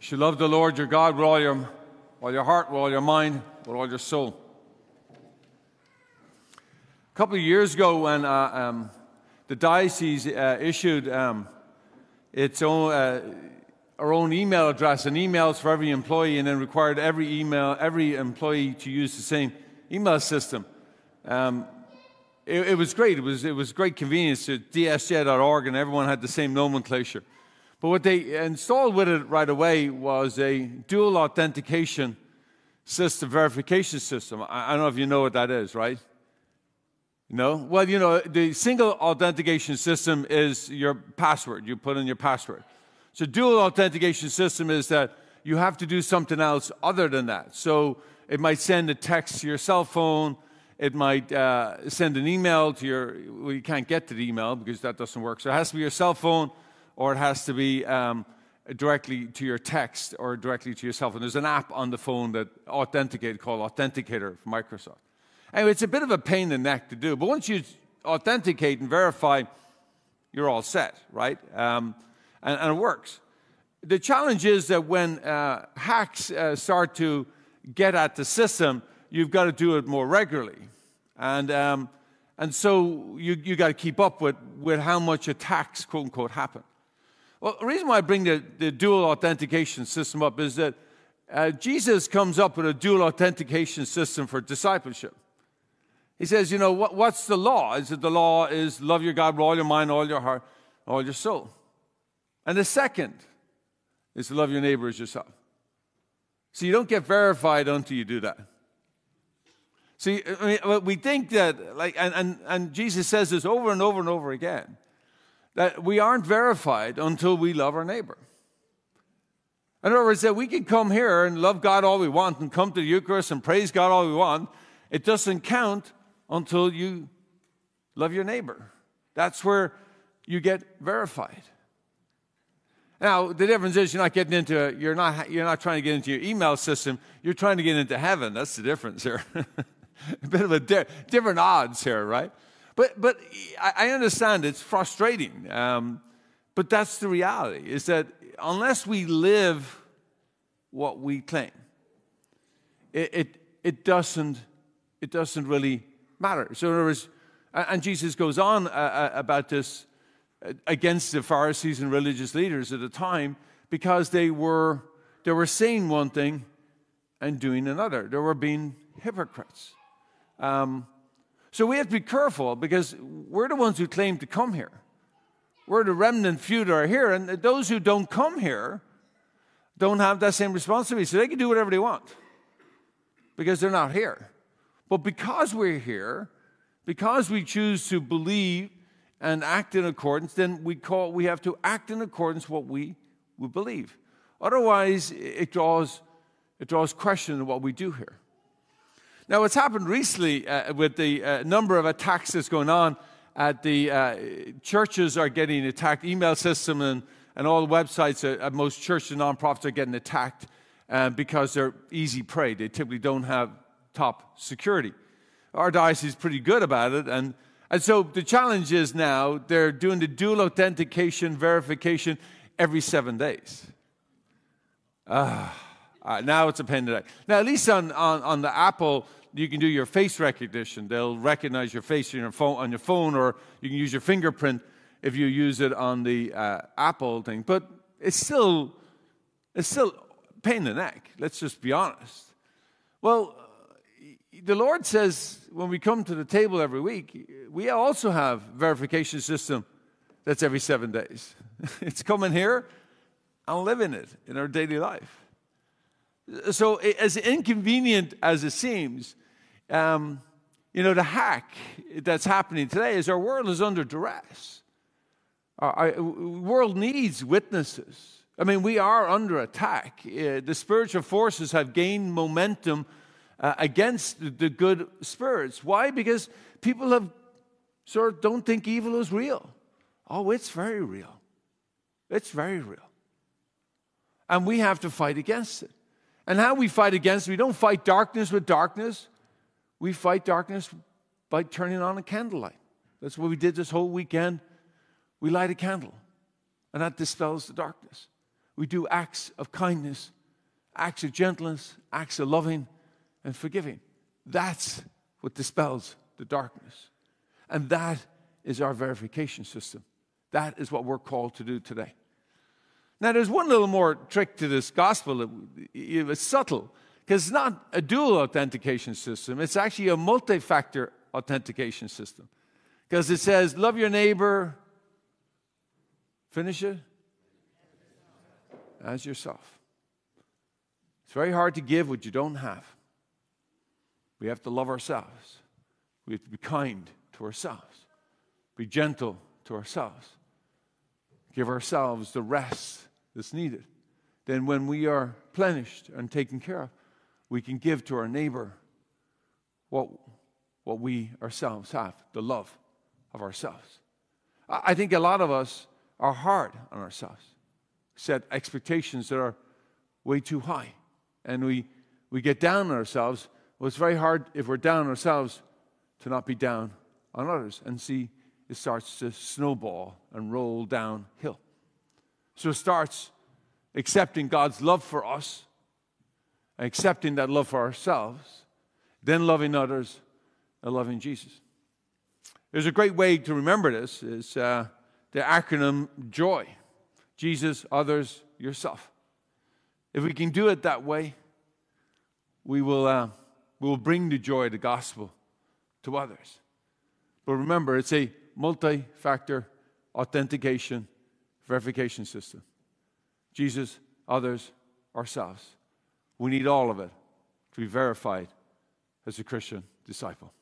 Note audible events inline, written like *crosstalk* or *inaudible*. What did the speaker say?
should love the Lord your God with all your, all your heart, with all your mind, with all your soul. A couple of years ago, when uh, um, the diocese uh, issued um, its own, uh, our own email address and emails for every employee, and then required every email, every employee to use the same email system. Um, it, it, was great. It was, it was great convenience to dsj.org, and everyone had the same nomenclature. But what they installed with it right away was a dual authentication system, verification system. I, don't know if you know what that is, right? No? Well, you know, the single authentication system is your password. You put in your password. So, dual authentication system is that you have to do something else other than that. So, it might send a text to your cell phone. It might uh, send an email to your, well, you can't get to the email because that doesn't work. So, it has to be your cell phone or it has to be um, directly to your text or directly to yourself. And there's an app on the phone that authenticate called Authenticator from Microsoft. Anyway, it's a bit of a pain in the neck to do, but once you authenticate and verify, you're all set, right? Um, and, and, it works. The challenge is that when uh, hacks uh, start to get at the system, you've got to do it more regularly. And, um, and so you, you got to keep up with, with how much attacks, quote unquote, happen. Well, the reason why I bring the, the dual authentication system up is that uh, Jesus comes up with a dual authentication system for discipleship. He says, you know, what, what's the law? Is it the law is love your God with all your mind, all your heart, all your soul? And the second is to love your neighbor as yourself. So you don't get verified until you do that. See, I mean, we think that, like, and, and, and Jesus says this over and over and over again that we aren't verified until we love our neighbor. In other words, that we can come here and love God all we want and come to the Eucharist and praise God all we want. It doesn't count until you love your neighbor. That's where you get verified. Now, the difference is you're not getting into, you're not, you're not trying to get into your email system, you're trying to get into heaven. That's the difference here. *laughs* a bit of a di- different odds here, right? But, but I understand it's frustrating. Um, but that's the reality is that unless we live what we claim, it, it, it, doesn't, it doesn't really matter. So, in other words, and Jesus goes on uh, uh, about this uh, against the Pharisees and religious leaders at the time because they were, they were saying one thing and doing another. They were being hypocrites. Um, so we have to be careful because we're the ones who claim to come here. We're the remnant few that are here, and those who don't come here don't have that same responsibility. So they can do whatever they want because they're not here. But because we're here, because we choose to believe and act in accordance, then we call we have to act in accordance what we, we believe. Otherwise, it draws it draws question of what we do here. Now, what's happened recently uh, with the uh, number of attacks that's going on at the uh, churches are getting attacked, email system and, and all the websites at most churches and nonprofits are getting attacked uh, because they're easy prey. They typically don't have top security. Our diocese is pretty good about it, and and so the challenge is now they're doing the dual authentication verification every seven days. Ah, uh, now it's a pain in the neck. Now, at least on, on, on the Apple you can do your face recognition. They'll recognize your face on your phone, on your phone or you can use your fingerprint if you use it on the uh, Apple thing. But it's still, it's still pain in the neck. Let's just be honest. Well, the Lord says when we come to the table every week, we also have verification system that's every seven days. *laughs* it's coming here and living it in our daily life. So, as inconvenient as it seems, um, you know, the hack that's happening today is our world is under duress. Our, our world needs witnesses. I mean, we are under attack. Uh, the spiritual forces have gained momentum uh, against the, the good spirits. Why? Because people have sort of don't think evil is real. Oh, it's very real. It's very real. And we have to fight against it. And how we fight against it, we don't fight darkness with darkness. We fight darkness by turning on a candlelight. That's what we did this whole weekend. We light a candle, and that dispels the darkness. we do acts of kindness, acts of gentleness, acts of loving and forgiving. That's what dispels the darkness. And that is our verification system. That is what we're called to do today. Now, there's one little more trick to this gospel. It's subtle because it's not a dual authentication system, it's actually a multi factor authentication system. Because it says, love your neighbor, finish it, as yourself. It's very hard to give what you don't have. We have to love ourselves. We have to be kind to ourselves, be gentle to ourselves, give ourselves the rest that's needed. Then, when we are plenished and taken care of, we can give to our neighbor what, what we ourselves have the love of ourselves. I think a lot of us are hard on ourselves, set expectations that are way too high, and we, we get down on ourselves. Well, it's very hard if we're down on ourselves to not be down on others and see it starts to snowball and roll downhill. So it starts accepting God's love for us, accepting that love for ourselves, then loving others, and loving Jesus. There's a great way to remember this is uh, the acronym JOY. Jesus, others, yourself. If we can do it that way, we will, uh, we will bring the joy of the gospel to others. But remember, it's a multi factor authentication verification system. Jesus, others, ourselves. We need all of it to be verified as a Christian disciple.